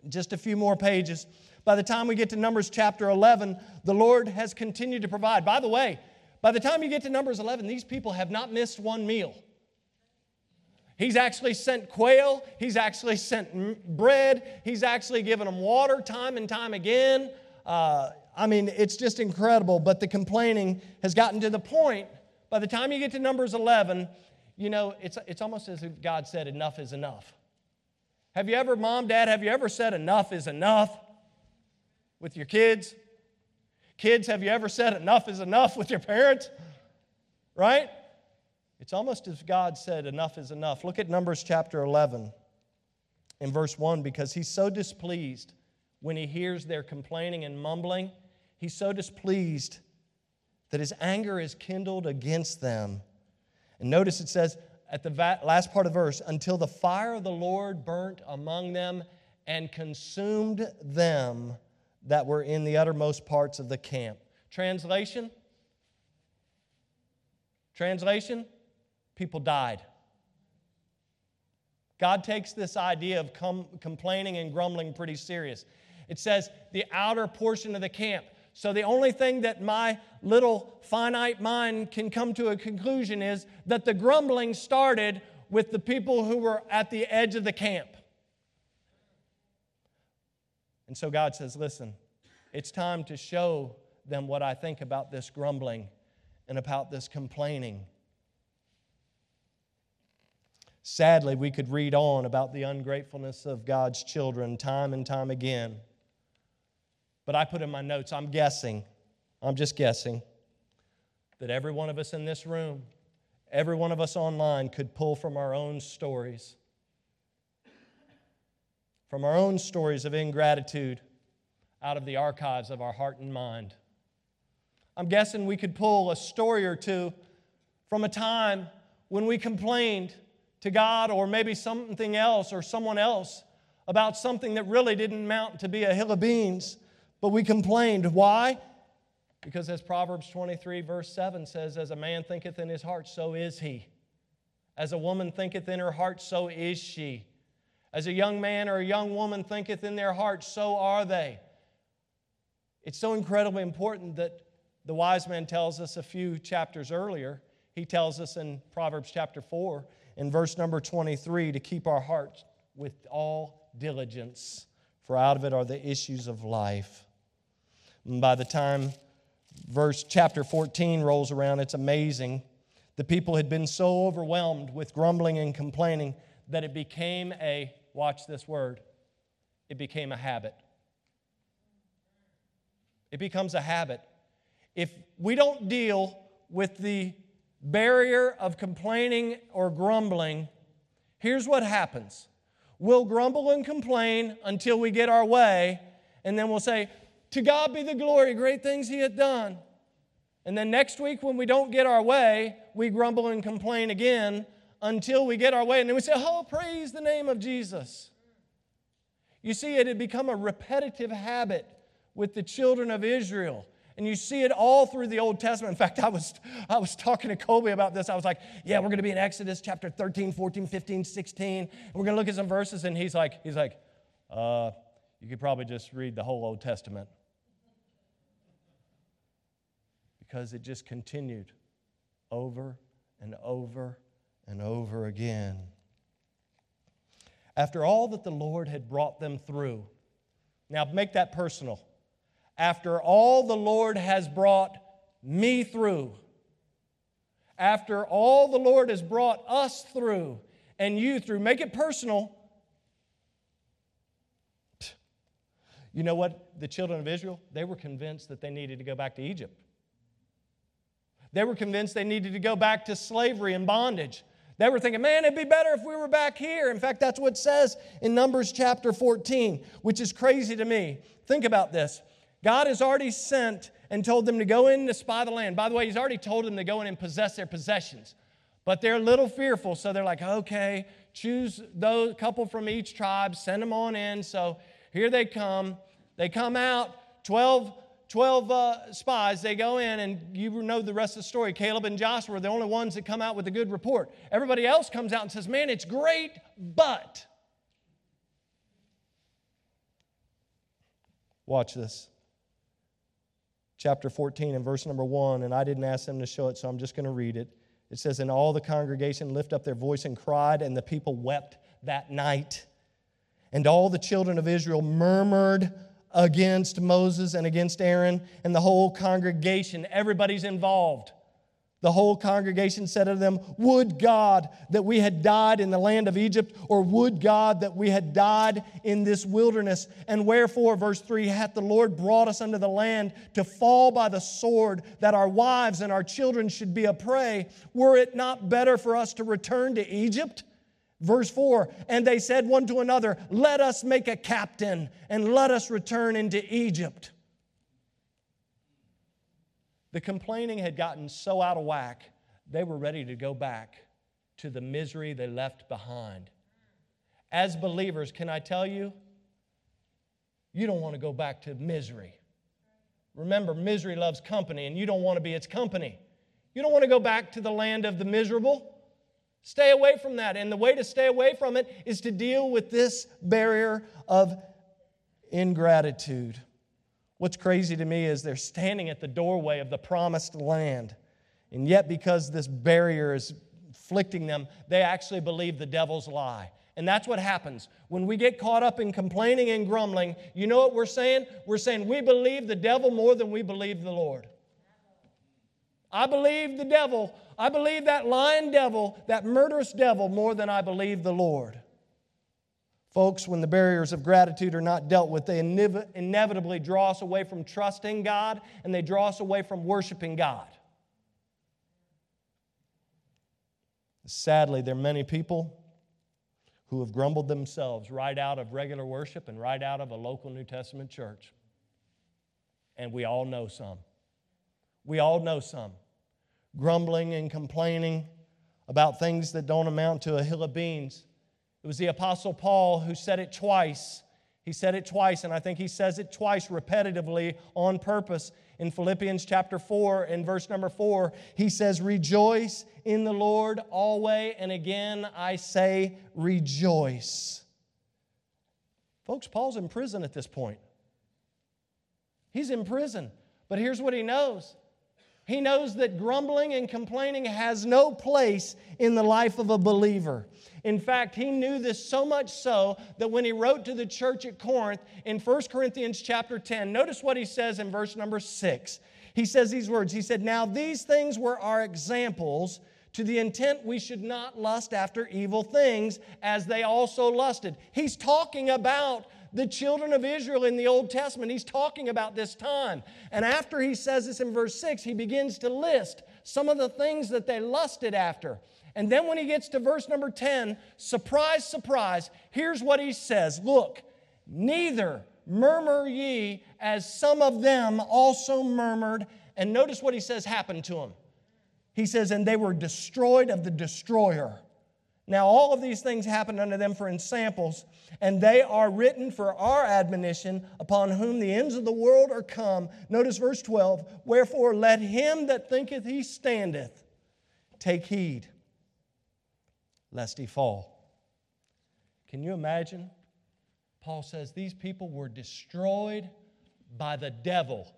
just a few more pages. By the time we get to Numbers chapter 11, the Lord has continued to provide. By the way, by the time you get to Numbers 11, these people have not missed one meal. He's actually sent quail. He's actually sent bread. He's actually given them water time and time again. Uh, I mean, it's just incredible. But the complaining has gotten to the point, by the time you get to Numbers 11, you know, it's, it's almost as if God said, enough is enough. Have you ever, mom, dad, have you ever said enough is enough with your kids? Kids, have you ever said enough is enough with your parents? Right? It's almost as God said, Enough is enough. Look at Numbers chapter 11 in verse 1 because he's so displeased when he hears their complaining and mumbling. He's so displeased that his anger is kindled against them. And notice it says at the last part of the verse, until the fire of the Lord burnt among them and consumed them that were in the uttermost parts of the camp. Translation? Translation? people died. God takes this idea of com- complaining and grumbling pretty serious. It says the outer portion of the camp. So the only thing that my little finite mind can come to a conclusion is that the grumbling started with the people who were at the edge of the camp. And so God says, listen, it's time to show them what I think about this grumbling and about this complaining. Sadly, we could read on about the ungratefulness of God's children time and time again. But I put in my notes, I'm guessing, I'm just guessing, that every one of us in this room, every one of us online could pull from our own stories, from our own stories of ingratitude out of the archives of our heart and mind. I'm guessing we could pull a story or two from a time when we complained to God or maybe something else or someone else about something that really didn't amount to be a hill of beans, but we complained. Why? Because as Proverbs 23, verse 7 says, As a man thinketh in his heart, so is he. As a woman thinketh in her heart, so is she. As a young man or a young woman thinketh in their heart, so are they. It's so incredibly important that the wise man tells us a few chapters earlier. He tells us in Proverbs chapter 4 in verse number 23 to keep our hearts with all diligence, for out of it are the issues of life. And by the time verse chapter 14 rolls around. It's amazing. The people had been so overwhelmed with grumbling and complaining that it became a, watch this word, it became a habit. It becomes a habit. If we don't deal with the barrier of complaining or grumbling, here's what happens. We'll grumble and complain until we get our way, and then we'll say, To God be the glory, great things He hath done. And then next week, when we don't get our way, we grumble and complain again until we get our way. And then we say, Oh, praise the name of Jesus. You see, it had become a repetitive habit with the children of Israel. And you see it all through the Old Testament. In fact, I was, I was talking to Colby about this. I was like, yeah, we're going to be in Exodus chapter 13, 14, 15, 16. And we're going to look at some verses. And he's like, he's like, uh, you could probably just read the whole Old Testament. Because it just continued over and over and over again. After all that the Lord had brought them through, now make that personal after all the Lord has brought me through, after all the Lord has brought us through and you through, make it personal. You know what? The children of Israel, they were convinced that they needed to go back to Egypt. They were convinced they needed to go back to slavery and bondage. They were thinking, man, it'd be better if we were back here. In fact, that's what it says in Numbers chapter 14, which is crazy to me. Think about this. God has already sent and told them to go in to spy the land. By the way, He's already told them to go in and possess their possessions. But they're a little fearful, so they're like, okay, choose those couple from each tribe, send them on in. So here they come. They come out, 12, 12 uh, spies, they go in, and you know the rest of the story. Caleb and Joshua are the only ones that come out with a good report. Everybody else comes out and says, man, it's great, but. Watch this chapter 14 and verse number 1, and I didn't ask them to show it, so I'm just going to read it. It says, And all the congregation lift up their voice and cried, and the people wept that night. And all the children of Israel murmured against Moses and against Aaron, and the whole congregation, everybody's involved. The whole congregation said to them, Would God that we had died in the land of Egypt, or would God that we had died in this wilderness? And wherefore, verse 3, hath the Lord brought us unto the land to fall by the sword, that our wives and our children should be a prey? Were it not better for us to return to Egypt? Verse 4 And they said one to another, Let us make a captain, and let us return into Egypt. The complaining had gotten so out of whack, they were ready to go back to the misery they left behind. As believers, can I tell you, you don't want to go back to misery. Remember, misery loves company, and you don't want to be its company. You don't want to go back to the land of the miserable. Stay away from that. And the way to stay away from it is to deal with this barrier of ingratitude. What's crazy to me is they're standing at the doorway of the promised land. And yet, because this barrier is afflicting them, they actually believe the devil's lie. And that's what happens. When we get caught up in complaining and grumbling, you know what we're saying? We're saying we believe the devil more than we believe the Lord. I believe the devil. I believe that lying devil, that murderous devil, more than I believe the Lord. Folks, when the barriers of gratitude are not dealt with, they inevitably draw us away from trusting God and they draw us away from worshiping God. Sadly, there are many people who have grumbled themselves right out of regular worship and right out of a local New Testament church. And we all know some. We all know some. Grumbling and complaining about things that don't amount to a hill of beans it was the Apostle Paul who said it twice. He said it twice, and I think he says it twice repetitively on purpose. In Philippians chapter 4, in verse number 4, he says, Rejoice in the Lord always, and again I say, rejoice. Folks, Paul's in prison at this point. He's in prison, but here's what he knows he knows that grumbling and complaining has no place in the life of a believer. In fact, he knew this so much so that when he wrote to the church at Corinth in 1 Corinthians chapter 10, notice what he says in verse number 6. He says these words He said, Now these things were our examples to the intent we should not lust after evil things as they also lusted. He's talking about the children of Israel in the Old Testament. He's talking about this time. And after he says this in verse 6, he begins to list some of the things that they lusted after. And then when he gets to verse number 10, surprise, surprise, here's what he says Look, neither murmur ye as some of them also murmured. And notice what he says happened to them. He says, and they were destroyed of the destroyer. Now, all of these things happened unto them for ensamples, and they are written for our admonition, upon whom the ends of the world are come. Notice verse 12 Wherefore, let him that thinketh he standeth take heed, lest he fall. Can you imagine? Paul says these people were destroyed by the devil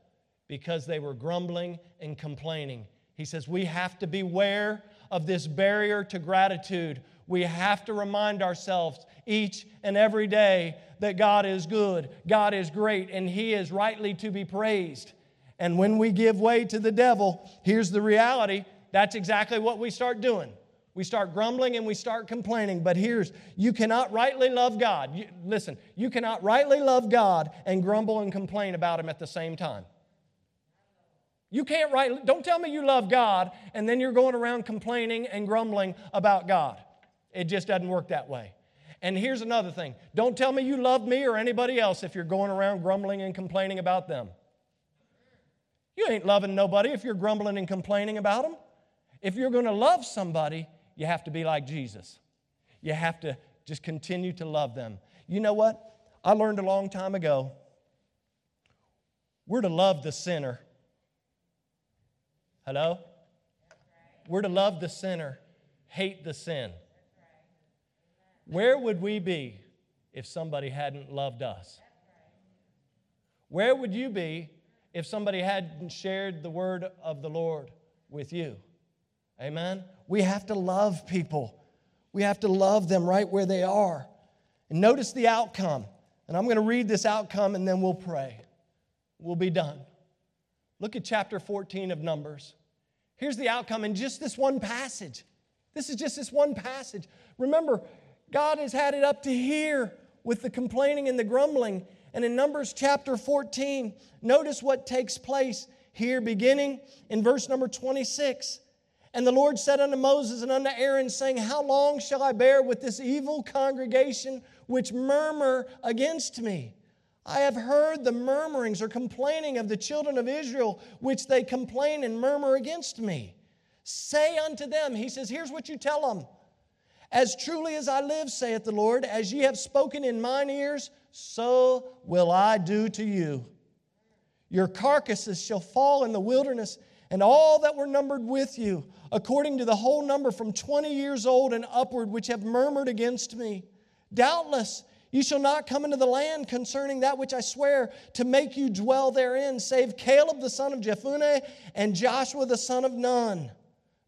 because they were grumbling and complaining. He says we have to beware of this barrier to gratitude we have to remind ourselves each and every day that God is good, God is great, and He is rightly to be praised. And when we give way to the devil, here's the reality that's exactly what we start doing. We start grumbling and we start complaining. But here's you cannot rightly love God. You, listen, you cannot rightly love God and grumble and complain about Him at the same time. You can't rightly, don't tell me you love God and then you're going around complaining and grumbling about God. It just doesn't work that way. And here's another thing don't tell me you love me or anybody else if you're going around grumbling and complaining about them. You ain't loving nobody if you're grumbling and complaining about them. If you're going to love somebody, you have to be like Jesus. You have to just continue to love them. You know what? I learned a long time ago we're to love the sinner. Hello? We're to love the sinner, hate the sin. Where would we be if somebody hadn't loved us? Where would you be if somebody hadn't shared the word of the Lord with you? Amen? We have to love people. We have to love them right where they are. And notice the outcome. And I'm going to read this outcome and then we'll pray. We'll be done. Look at chapter 14 of Numbers. Here's the outcome in just this one passage. This is just this one passage. Remember, God has had it up to here with the complaining and the grumbling. And in Numbers chapter 14, notice what takes place here, beginning in verse number 26. And the Lord said unto Moses and unto Aaron, saying, How long shall I bear with this evil congregation which murmur against me? I have heard the murmurings or complaining of the children of Israel, which they complain and murmur against me. Say unto them, He says, Here's what you tell them. As truly as I live, saith the Lord, as ye have spoken in mine ears, so will I do to you. Your carcasses shall fall in the wilderness, and all that were numbered with you, according to the whole number from twenty years old and upward, which have murmured against me. Doubtless, you shall not come into the land concerning that which I swear to make you dwell therein, save Caleb the son of Jephunneh and Joshua the son of Nun.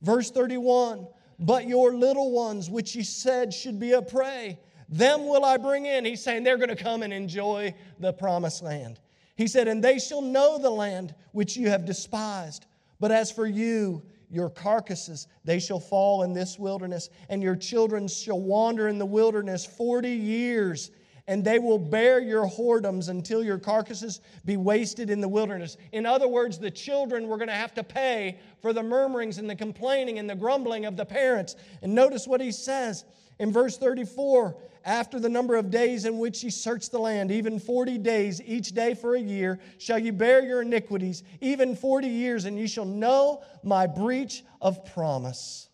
Verse 31 but your little ones, which you said should be a prey, them will I bring in. He's saying they're going to come and enjoy the promised land. He said, And they shall know the land which you have despised. But as for you, your carcasses, they shall fall in this wilderness, and your children shall wander in the wilderness 40 years and they will bear your whoredoms until your carcasses be wasted in the wilderness. In other words, the children were going to have to pay for the murmurings and the complaining and the grumbling of the parents. And notice what he says in verse 34 after the number of days in which ye search the land, even 40 days, each day for a year, shall ye bear your iniquities, even 40 years, and ye shall know my breach of promise.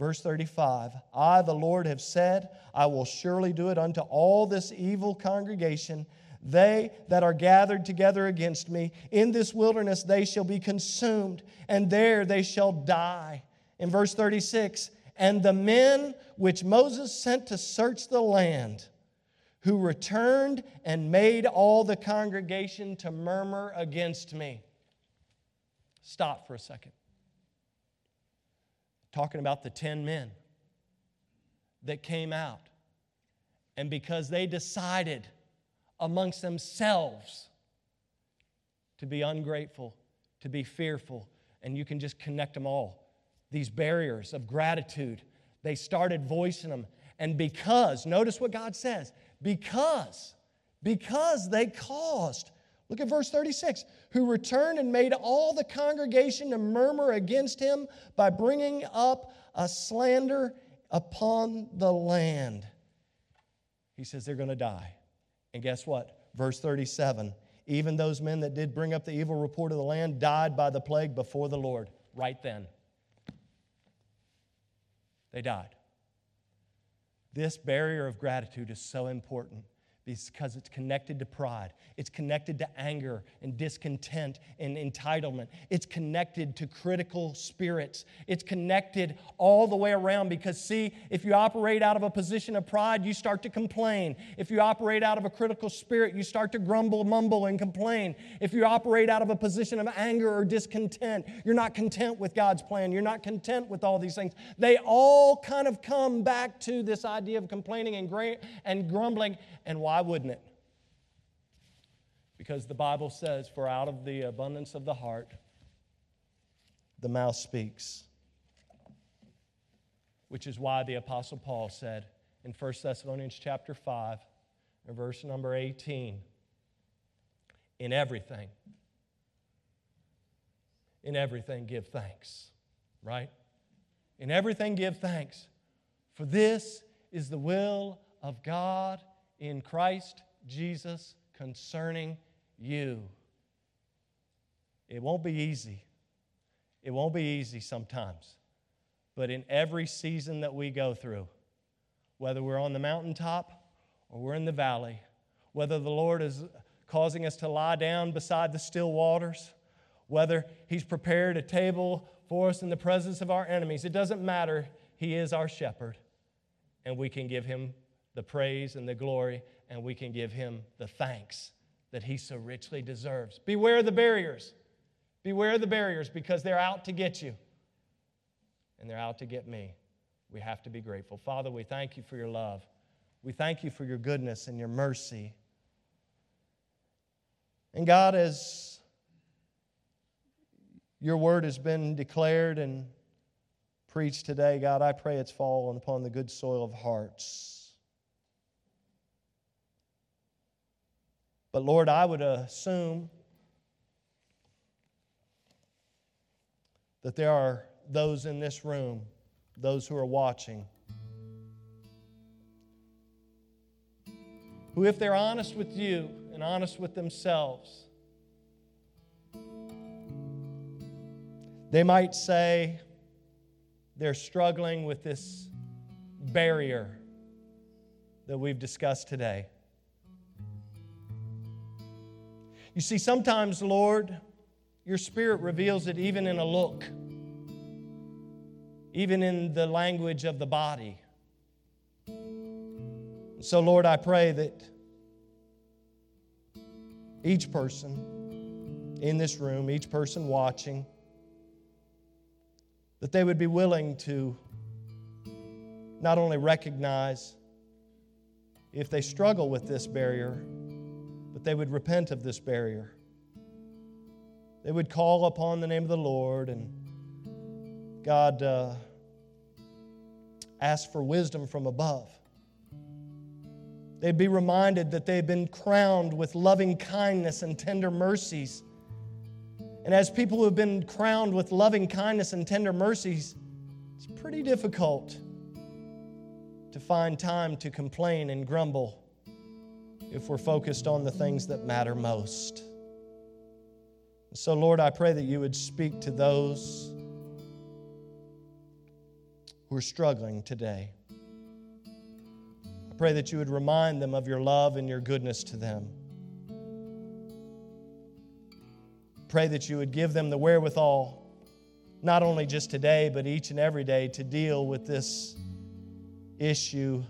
Verse 35 I, the Lord, have said, I will surely do it unto all this evil congregation. They that are gathered together against me, in this wilderness they shall be consumed, and there they shall die. In verse 36, and the men which Moses sent to search the land, who returned and made all the congregation to murmur against me. Stop for a second talking about the 10 men that came out. And because they decided amongst themselves to be ungrateful, to be fearful, and you can just connect them all. These barriers of gratitude, they started voicing them. And because, notice what God says, because, because they caused, look at verse 36, who returned and made all the congregation to murmur against him by bringing up a slander upon the land. He says they're going to die. And guess what? Verse 37 even those men that did bring up the evil report of the land died by the plague before the Lord right then. They died. This barrier of gratitude is so important because it's connected to pride. It's connected to anger and discontent and entitlement. It's connected to critical spirits. It's connected all the way around because, see, if you operate out of a position of pride, you start to complain. If you operate out of a critical spirit, you start to grumble, mumble, and complain. If you operate out of a position of anger or discontent, you're not content with God's plan. You're not content with all these things. They all kind of come back to this idea of complaining and, and grumbling. And why wouldn't it? Because the Bible says, For out of the abundance of the heart, the mouth speaks. Which is why the Apostle Paul said in 1 Thessalonians chapter 5, and verse number 18, in everything, in everything give thanks, right? In everything give thanks, for this is the will of God in Christ Jesus concerning you. It won't be easy. It won't be easy sometimes. But in every season that we go through, whether we're on the mountaintop or we're in the valley, whether the Lord is causing us to lie down beside the still waters, whether He's prepared a table for us in the presence of our enemies, it doesn't matter. He is our shepherd, and we can give Him the praise and the glory, and we can give him the thanks that he so richly deserves. Beware the barriers. Beware the barriers because they're out to get you, and they're out to get me. We have to be grateful. Father, we thank you for your love. We thank you for your goodness and your mercy. And God, as your word has been declared and preached today, God, I pray it's fallen upon the good soil of hearts. But Lord, I would assume that there are those in this room, those who are watching, who, if they're honest with you and honest with themselves, they might say they're struggling with this barrier that we've discussed today. You see, sometimes, Lord, your Spirit reveals it even in a look, even in the language of the body. So, Lord, I pray that each person in this room, each person watching, that they would be willing to not only recognize if they struggle with this barrier, but they would repent of this barrier. They would call upon the name of the Lord and God uh, ask for wisdom from above. They'd be reminded that they've been crowned with loving kindness and tender mercies. And as people who have been crowned with loving kindness and tender mercies, it's pretty difficult to find time to complain and grumble if we're focused on the things that matter most. So, Lord, I pray that you would speak to those who are struggling today. I pray that you would remind them of your love and your goodness to them. Pray that you would give them the wherewithal, not only just today, but each and every day, to deal with this issue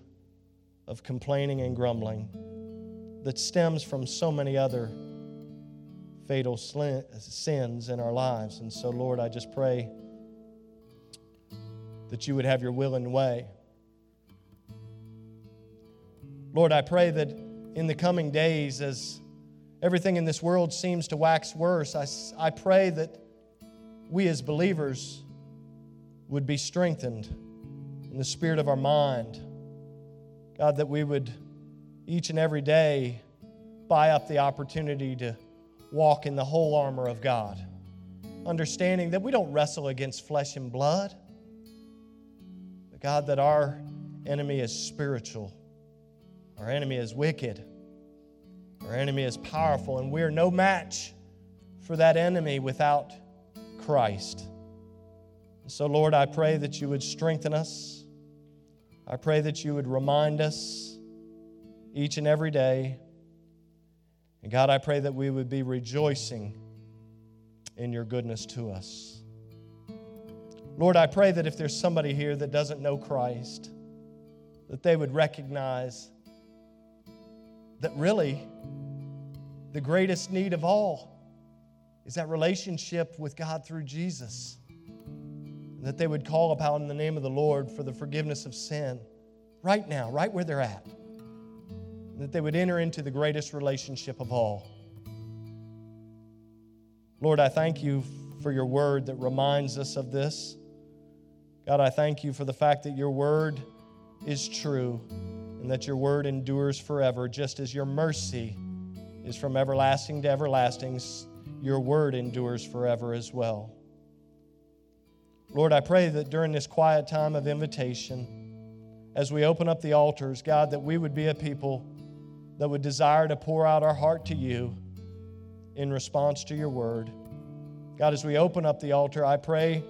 of complaining and grumbling that stems from so many other fatal sins in our lives. And so, Lord, I just pray that you would have your will and way. Lord, I pray that in the coming days, as, everything in this world seems to wax worse, I, I pray that we as believers would be strengthened in the spirit of our mind. God, that we would each and every day buy up the opportunity to walk in the whole armor of God, understanding that we don't wrestle against flesh and blood, but God, that our enemy is spiritual, our enemy is wicked, our enemy is powerful, and we're no match for that enemy without Christ. So, Lord, I pray that you would strengthen us. I pray that you would remind us each and every day. And God, I pray that we would be rejoicing in your goodness to us. Lord, I pray that if there's somebody here that doesn't know Christ, that they would recognize that really the greatest need of all is that relationship with God through Jesus. And that they would call upon the name of the Lord for the forgiveness of sin right now, right where they're at. That they would enter into the greatest relationship of all. Lord, I thank you for your word that reminds us of this. God, I thank you for the fact that your word is true and that your word endures forever, just as your mercy is from everlasting to everlasting. Your word endures forever as well. Lord, I pray that during this quiet time of invitation, as we open up the altars, God, that we would be a people that would desire to pour out our heart to you in response to your word. God, as we open up the altar, I pray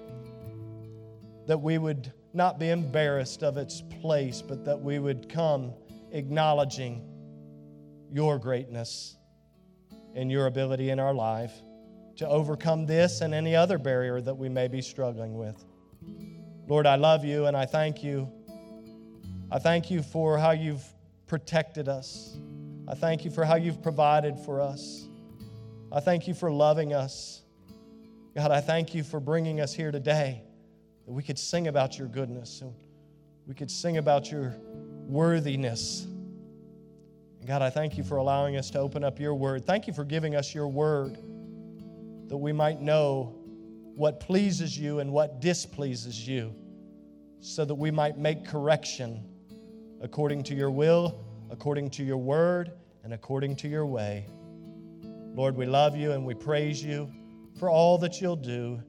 that we would not be embarrassed of its place, but that we would come acknowledging your greatness and your ability in our life to overcome this and any other barrier that we may be struggling with. Lord, I love you and I thank you. I thank you for how you've protected us. I thank you for how you've provided for us. I thank you for loving us. God, I thank you for bringing us here today that we could sing about your goodness and we could sing about your worthiness. God, I thank you for allowing us to open up your word. Thank you for giving us your word that we might know what pleases you and what displeases you, so that we might make correction according to your will, according to your word, and according to your way. Lord, we love you and we praise you for all that you'll do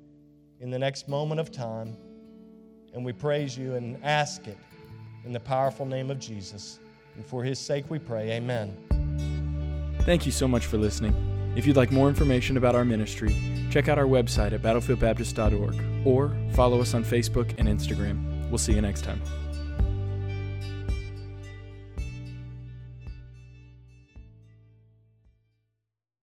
in the next moment of time. And we praise you and ask it in the powerful name of Jesus. And for his sake we pray, amen. Thank you so much for listening. If you'd like more information about our ministry, check out our website at battlefieldbaptist.org or follow us on Facebook and Instagram. We'll see you next time.